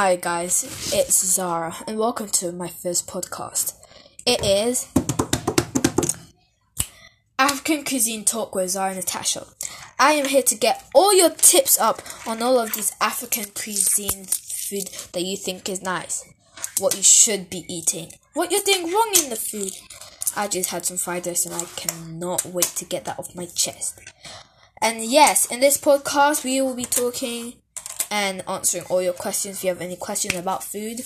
Hi guys, it's Zara and welcome to my first podcast. It is African Cuisine Talk with Zara Natasha. I am here to get all your tips up on all of these African cuisine food that you think is nice, what you should be eating, what you're doing wrong in the food. I just had some fried rice and I cannot wait to get that off my chest. And yes, in this podcast we will be talking and answering all your questions. If you have any questions about food,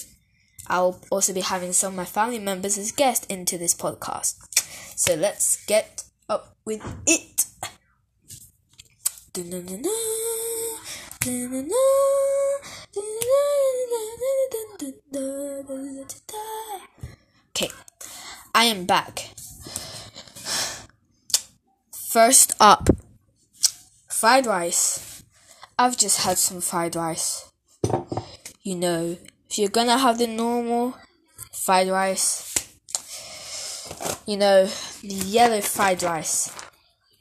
I'll also be having some of my family members as guests into this podcast. So let's get up with it. Okay, I am back. First up, fried rice. I've just had some fried rice. You know, if you're gonna have the normal fried rice, you know, the yellow fried rice.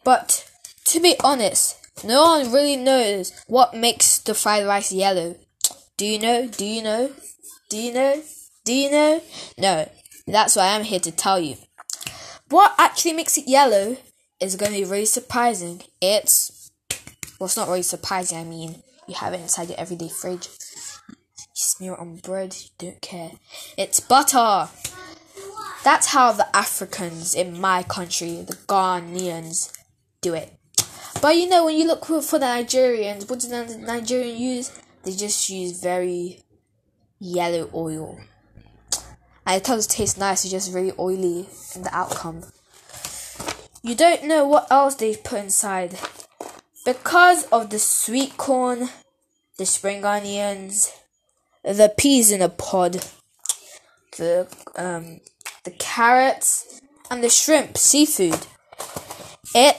But to be honest, no one really knows what makes the fried rice yellow. Do you know? Do you know? Do you know? Do you know? No. That's why I'm here to tell you. What actually makes it yellow is going to be really surprising. It's well, it's not really surprising. I mean, you have it inside your everyday fridge. You smear it on bread. You don't care. It's butter. That's how the Africans in my country, the Ghanaians, do it. But you know, when you look for the Nigerians, what do the Nigerians use? They just use very yellow oil. And it does taste nice, it's just really oily in the outcome. You don't know what else they put inside. Because of the sweet corn, the spring onions, the peas in a pod, the um the carrots and the shrimp seafood. It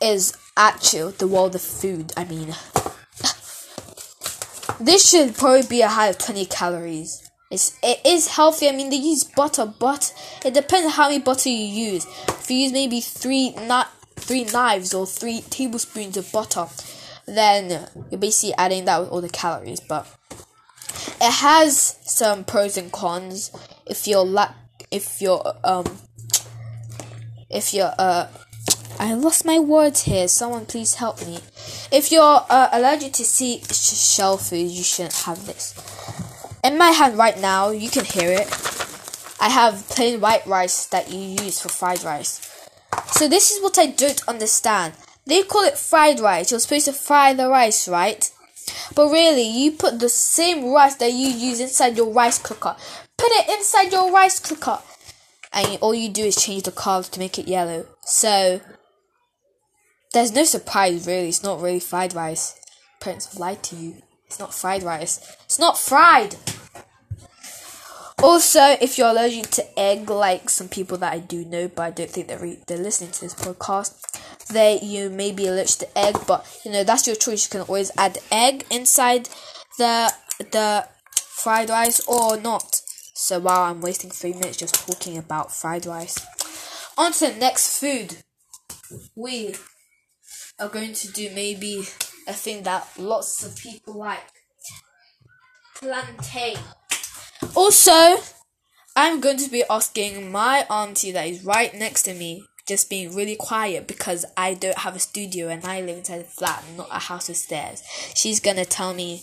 is actually the world of food. I mean, this should probably be a high of twenty calories. It's it is healthy. I mean, they use butter, but it depends how many butter you use. If you use maybe three, not three knives or three tablespoons of butter, then you're basically adding that with all the calories. But it has some pros and cons. If you're lack, if you're um, if you're uh, I lost my words here. Someone please help me. If you're uh, allergic to sea shell food, you shouldn't have this. In my hand right now, you can hear it. I have plain white rice that you use for fried rice. So this is what I don't understand. They call it fried rice. You're supposed to fry the rice, right? But really, you put the same rice that you use inside your rice cooker. Put it inside your rice cooker. And all you do is change the color to make it yellow. So, there's no surprise really. It's not really fried rice. Parents have lied to you. It's not fried rice. It's not fried! Also, if you're allergic to egg, like some people that I do know, but I don't think they're re- they're listening to this podcast, they you may be allergic to egg, but you know that's your choice. You can always add egg inside the the fried rice or not. So while I'm wasting three minutes just talking about fried rice, on to the next food. We are going to do maybe a thing that lots of people like plantain. Also, I'm going to be asking my auntie that is right next to me, just being really quiet because I don't have a studio and I live inside a flat, not a house with stairs. She's gonna tell me,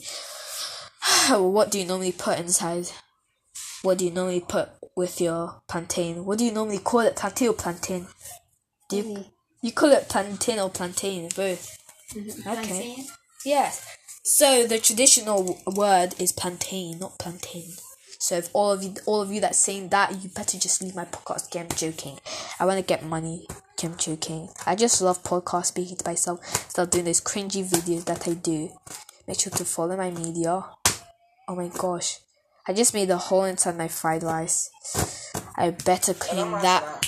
what do you normally put inside? What do you normally put with your plantain? What do you normally call it, plantain or plantain? Do you, mm. you call it plantain or plantain, both? Mm-hmm. Okay. Plantain? Yes. So the traditional word is plantain, not plantain. So if all of you, all of you that's saying that, you better just leave my podcast. Okay, I'm joking. I want to get money. Okay, I'm joking. I just love podcast speaking to myself. Stop doing those cringy videos that I do. Make sure to follow my media. Oh my gosh, I just made a hole inside my fried rice. I better clean that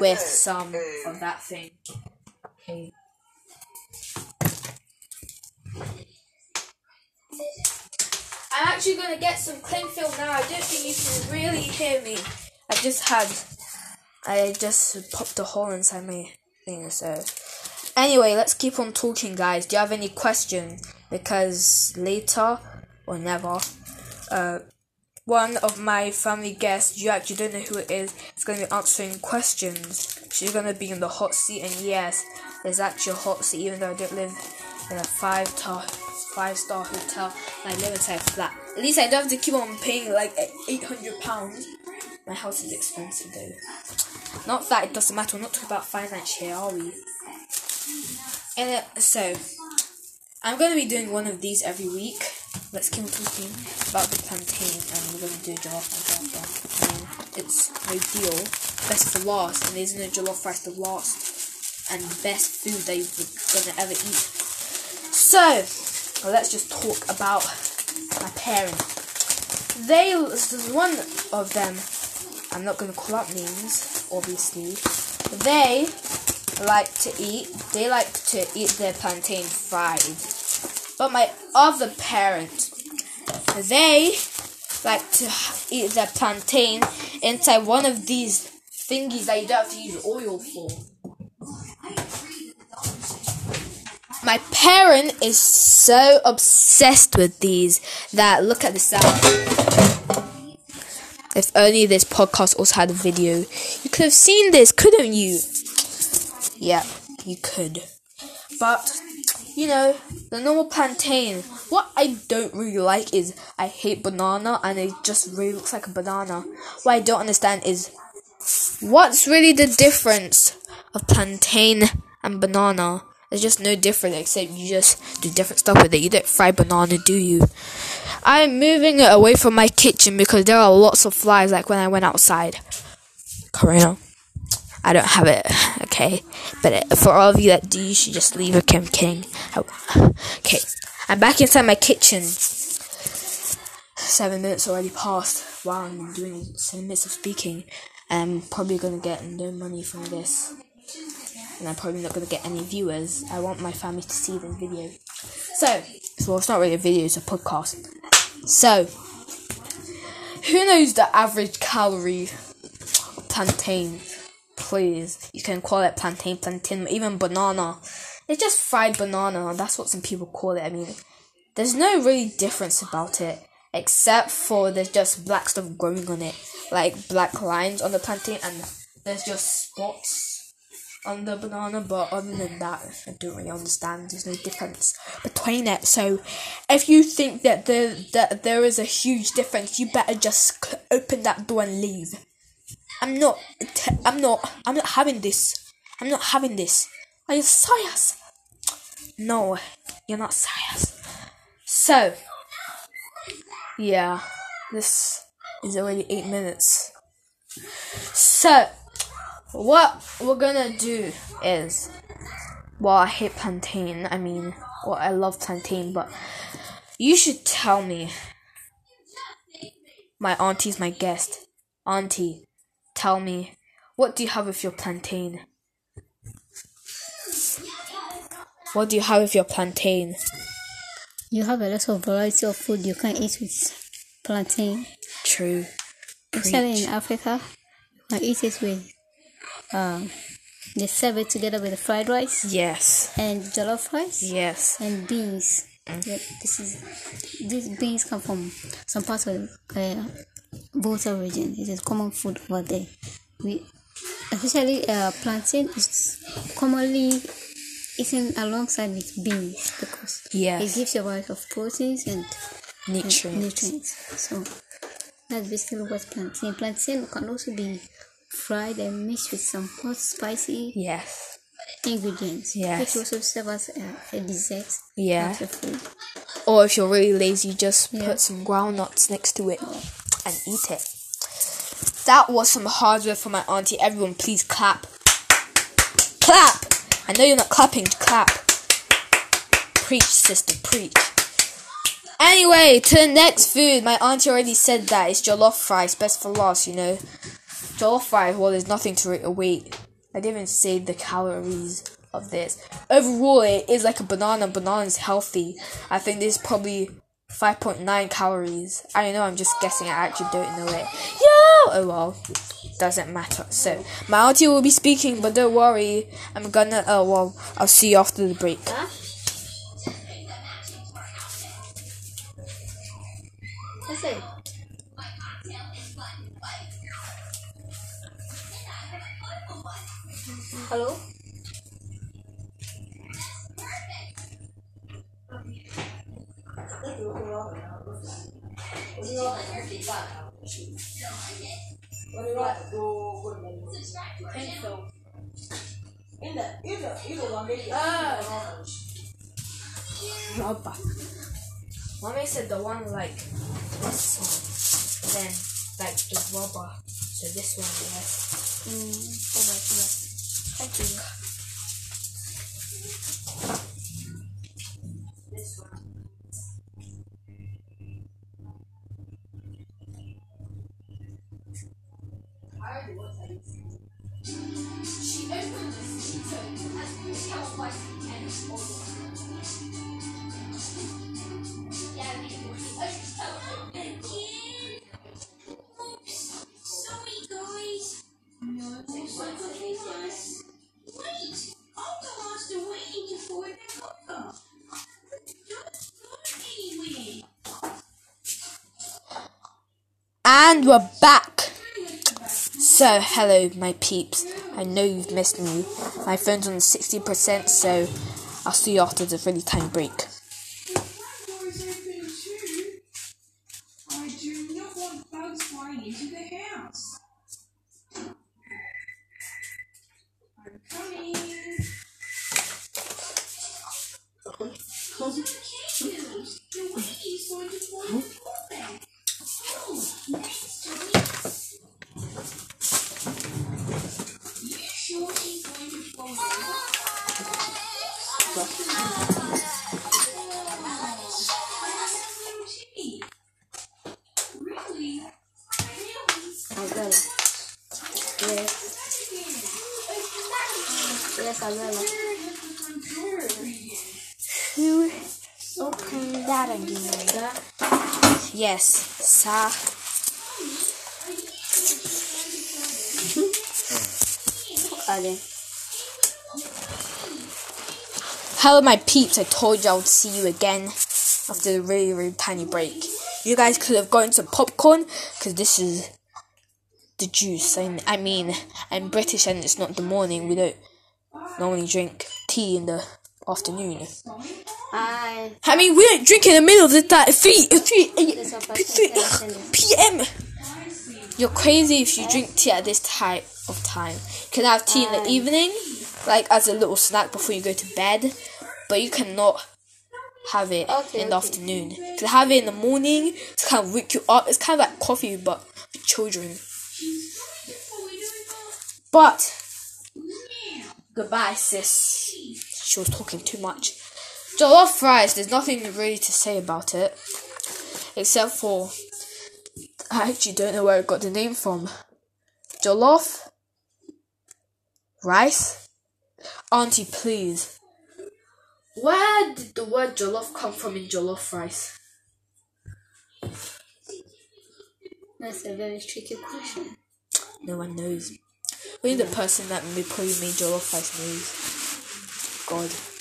with some of that thing. Okay. I'm actually gonna get some cling film now. I don't think you can really hear me. I just had, I just popped a hole inside my thing. So, anyway, let's keep on talking, guys. Do you have any questions? Because later or never, uh, one of my family guests, you actually don't know who it is, is going to be answering questions. She's going to be in the hot seat, and yes, there's actually a hot seat, even though I don't live in a five star five star hotel. I live flat. At least I don't have to keep on paying like eight hundred pounds. My house is expensive though. Not that it doesn't matter. We're not talking about finance here, are we? And uh, so, I'm to be doing one of these every week. Let's keep talking about the plantain, and we're to do jollof and jollof. I mean, it's no deal. Best for last, and isn't a jollof rice the last and best food that you're to ever eat? So, let's just talk about my parents. They, one of them, I'm not going to call out names, obviously. They like to eat, they like to eat their plantain fried. But my other parent, they like to eat their plantain inside one of these thingies that you don't have to use oil for. My parent is so obsessed with these that look at the sound. If only this podcast also had a video. You could have seen this, couldn't you? Yeah, you could. But, you know, the normal plantain. What I don't really like is I hate banana and it just really looks like a banana. What I don't understand is what's really the difference of plantain and banana? There's just no different except you just do different stuff with it. You don't fry banana, do you? I'm moving it away from my kitchen because there are lots of flies like when I went outside. Karina. I don't have it, okay? But uh, for all of you that do, you should just leave. Okay, I'm kidding. Oh, okay, I'm back inside my kitchen. Seven minutes already passed. Wow, I'm doing seven minutes of speaking. I'm probably gonna get no money from this. And I'm probably not gonna get any viewers. I want my family to see this video. So, well, it's not really a video, it's a podcast. So, who knows the average calorie plantain? please. You can call it plantain, plantain, even banana. It's just fried banana. That's what some people call it. I mean, there's no really difference about it except for there's just black stuff growing on it, like black lines on the plantain, and there's just spots on the banana. But other than that, I don't really understand. There's no difference between it. So, if you think that there that there is a huge difference, you better just open that door and leave. I'm not. I'm not. I'm not having this. I'm not having this. Are you serious? No, you're not serious. So, yeah, this is already eight minutes. So, what we're gonna do is, well, I hate plantain. I mean, well, I love plantain, but you should tell me. My auntie's my guest. Auntie, tell me, what do you have with your plantain? What do you have with your plantain? You have a lot of variety of food you can eat with plantain. True. Especially in Africa, you can eat it with um, they serve it together with the fried rice. Yes. And jollof rice. Yes. And beans. Mm. Yeah, this is these beans come from some parts of uh, Volta region. It is common food over there. We especially uh, plantain is commonly eaten alongside with beans because yes. it gives you a lot of proteins and nutrients. And nutrients. So that's basically what plantain. Plantain can also be fried and mixed with some hot spicy yes ingredients. Yes. Which also serve as a, a dessert. Yeah. Or if you're really lazy, just yeah. put some groundnuts next to it and eat it. That was some hard work for my auntie. Everyone, please clap. Clap! I know you're not clapping, clap. Preach, sister, preach. Anyway, to the next food. My auntie already said that. It's jollof rice, best for last, you know. Rice, well, there's nothing to it. Wait, I didn't even say the calories of this. Overall, it is like a banana. Banana is healthy. I think this is probably 5.9 calories. I don't know, I'm just guessing. I actually don't know it. Yo! Oh well. Doesn't matter. So, my auntie will be speaking, but don't worry. I'm gonna. Oh well, I'll see you after the break. Huh? Hello? Rubber. Mommy said the one like this one, then like the rubber. So this one, yes. Mm, alright, yeah. Thank And we're back. So, hello, my peeps. I know you've missed me. My phone's on 60%, so I'll see you after the really tiny break. Ali. Hello, my peeps. I told you I would see you again after the really, really tiny break. You guys could have gone some popcorn because this is the juice. I, I mean, I'm British and it's not the morning. We don't normally drink tea in the afternoon. I. I mean, we don't drink in the middle of the th- three, three, There's a three, person three p.m. You're crazy if you drink tea at this type of time. You can have tea in the evening, like as a little snack before you go to bed, but you cannot have it Okay, in the okay. afternoon. To have it in the morning to kind of wake you up. It's kind of like coffee, but for children. But goodbye, sis. She was talking too much. Jollof rice. There's nothing really to say about it, except for I actually don't know where it got the name from. Jollof rice. Auntie, please. Where did the word jollof come from in jollof rice? That's a very tricky question. No one knows. Only the person that made, probably made jollof rice knows. God.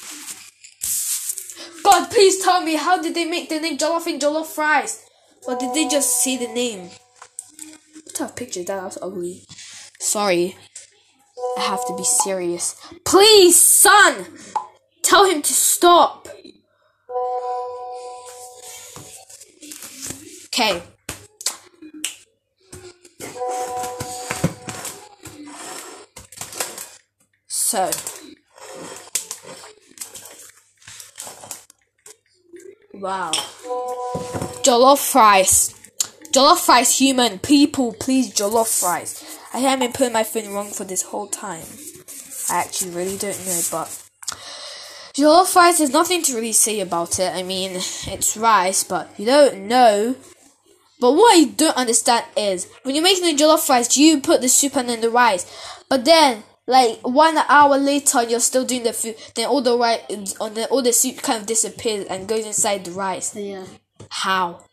Please tell me how did they make the name jollof in jollof rice? Or did they just say the name? Of picture that was ugly. Sorry. I have to be serious. Please, son! Tell him to stop. Okay. So. Wow. Jollof rice. Jollof rice, human people, please jollof rice. I haven't been putting my phone wrong for this whole time. I actually really don't know, but jollof rice, there's nothing to really say about it. I mean, it's rice, but you don't know. But what I don't understand is when you're making the jollof rice, you put the soup and then the rice, but then like one hour later you're still doing the food. Then all the rice, on uh, the all the soup kind of disappears and goes inside the rice. Yeah. How?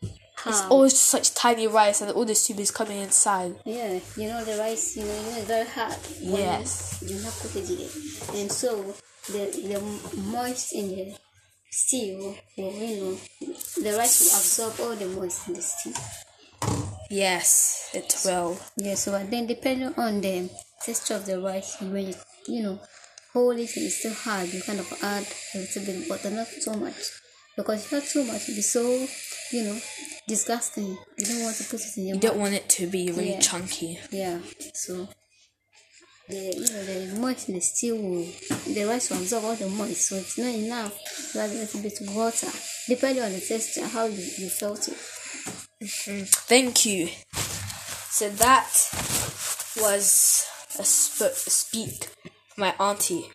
It's How? always such tiny rice and all the soup is coming inside. Yeah, you know the rice, you know, you know it's very hard. Yes. You have cooked it, and so the the moist in the stew, or you know, the rice will absorb all the moist in the stew. Yes, it will. Yeah, so and then depending on the texture of the rice, when you you know hold it and it's still hard, you kind of add a little bit, but not too much. Because if you add too much, it'll be so you know disgusting. You don't want to put it in your You don't want it to be really Yeah. chunky. Yeah, so the you know the moist still the will the rice will absorb all the moist, so it's not enough. So add a little bit of water, depending on the texture, how you, you felt it. Mm-hmm. Thank you. So that was sp- speak my auntie.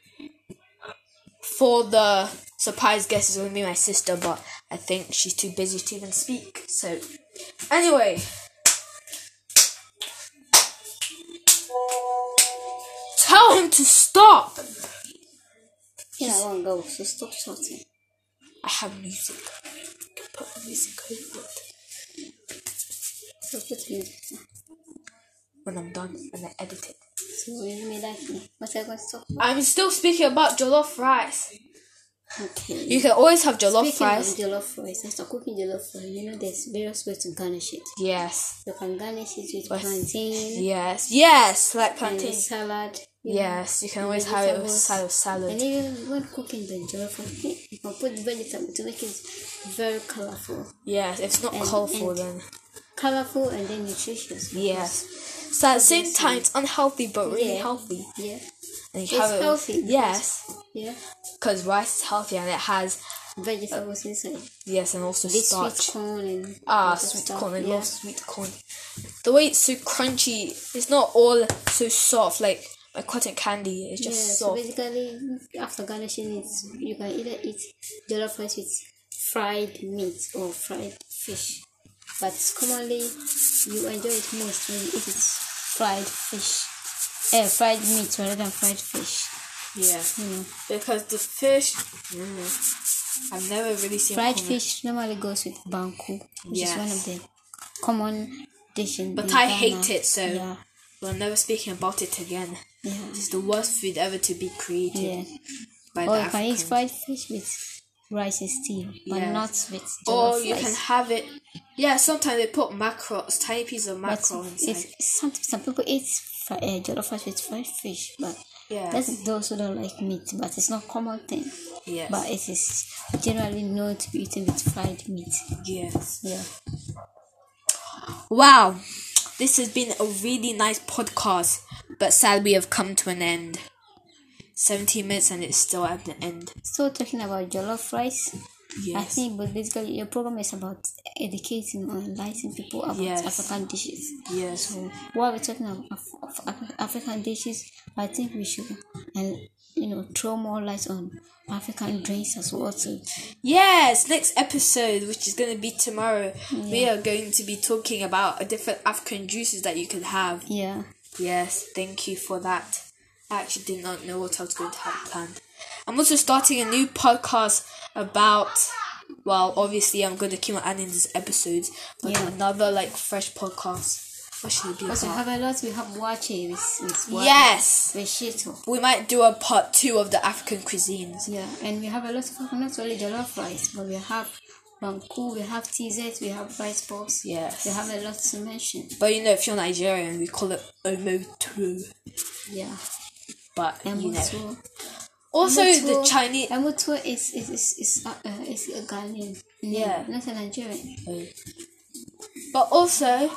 For the surprise guest is going to be my sister, but I think she's too busy to even speak. So, anyway. Tell him to stop! Yeah, I won't go. So stop shouting. I have music. I can put music over it So put music. when I'm done and I edit it. So you may like me. What are going to talk about? I'm still speaking about jollof rice. Okay. You can always have jollof Speaking rice. of jollof rice, after cooking jollof rice, you know there's various ways to garnish it. Yes. You can garnish it with plantain Yes. Yes. Like plantain. salad. you know. Yes. You can always have it with vegetables. side of And even when cooking the jollof rice, you can put vegetable to make it very colorful. Yes. If it's not And- colorful, and- then Colorful and then nutritious. yes. So at the same time, it's unhealthy but really Yeah. healthy. Yeah. And you It's have healthy Yes. Yeah. Because rice is healthy and it has Vegetables inside. yes, and also starch. sweet corn and Ah, sweet stuff, corn. I yeah. love sweet corn. The way it's so crunchy, it's not all so soft like my cotton candy. It's just yeah, so basically, after garnishing it, you can either eat jollof rice with fried meat or fried fish. But commonly, you enjoy it most when you eat it fried fish, eh, fried meat rather than fried fish. yeah. You know, Because the fish, mm, I've never really seen fried common- fish normally goes with banku, which is one of the common dishes. But I Ghana. hate it, so yeah, we're never speaking about it again. yeah, It's the worst food ever to be created yeah. by Or the you can eat fried fish with rice and stew, but Yes. not with Or you rice. can have it. Yeah, sometimes they put macros, tiny pieces of But mackerel inside. it's, some some people eat fri- uh, jollof rice with fried fish, but yeah, that's those who don't like meat. But it's not common thing. Yes. But it is generally known to be eaten with fried meat. yes. Yeah. Wow, this has been a really nice podcast, but sadly we have come to an end. 17 minutes and it's still at the end. So talking about jollof rice, I think, but basically your program is about educating or enlightening people about Yes. African dishes. Yes. So while we're talking about of Af- African dishes, I think we should and you know throw more light on African drinks as well too. Yes, next episode, which is going to be tomorrow, we are going to be talking about a different African juices that you can have. Yeah. Yes, thank you for that. I actually did not know what I was going to have planned. I'm also starting a new podcast about, well, obviously I'm going to keep on adding these episodes, but Yeah. another like fresh podcast. What should it be Also about? have a lot. We have waakye with with wa- Yes, with shito. we might do a part two of the African cuisines. Yeah, and we have a lot of not only jollof rice, but we have banku, we have TZ, we have rice balls. Yes. we have a lot to mention. But you know, if you're Nigerian, we call it omotu. Yeah, But you know, also the Chinese. Emutu is is is is, uh, uh, is a Ghanaian. Yeah. not a Nigerian. But also,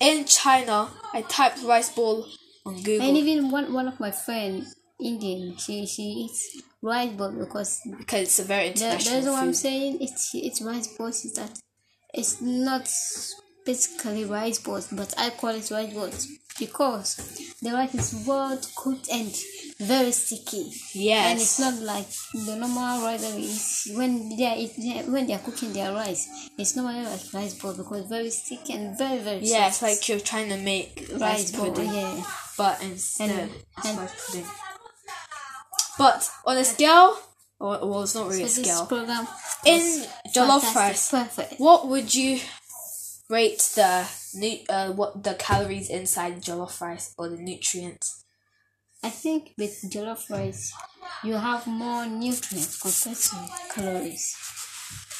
in China, I typed rice ball on Google And even one one of my friend, Indian, she she eats rice ball because because it's a very That, international that's what I'm saying. It's it's rice balls. Is that it's not basically rice balls, but I call it rice balls because the rice is well cooked and very sticky. Yes. And it's not like the normal rice that we eat when they are eating, when they are cooking their rice. It's normally like rice ball because very sticky and very very Yeah, it's like you're trying to make rice, rice ball. pudding, Yeah. but instead And- it's and- rice pudding. But on a scale, or well, it's not really So a scale. program In jollof rice, perfect. what would you rate the nu- uh what the calories inside jollof rice or the nutrients? I think with jollof rice, you have more nutrients compared to calories.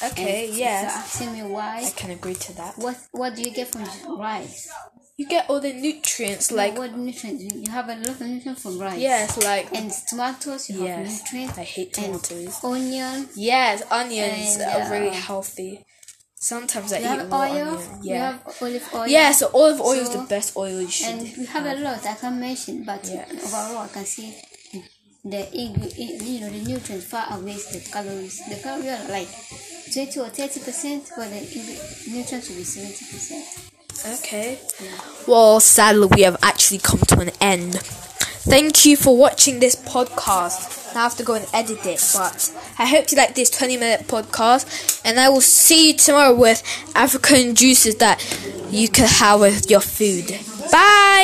Okay, And yes. If you're asking me why, I can agree to that. what what do you get from rice? You get all the nutrients, Like what nutrients? You have a lot of nutrients from rice. yes, like And tomatoes, you have yes. nutrients. I hate tomatoes. onion. Yes, onions And, are really uh, healthy. Sometimes I eat have oil. Yeah. have olive oil. Yeah, so olive oil is the best oil you should. And we have a lot I can mention, but Yes. overall I can see the you know the nutrients far outweighs the calories. The calories are like twenty or thirty percent, but the nutrients will be seventy percent. Okay. Well, sadly, we have actually come to an end. Thank you for watching this podcast. Now I have to go and edit it, but I hope you like this 20 minute podcast. And I will see you tomorrow with African juices that you can have with your food. Bye!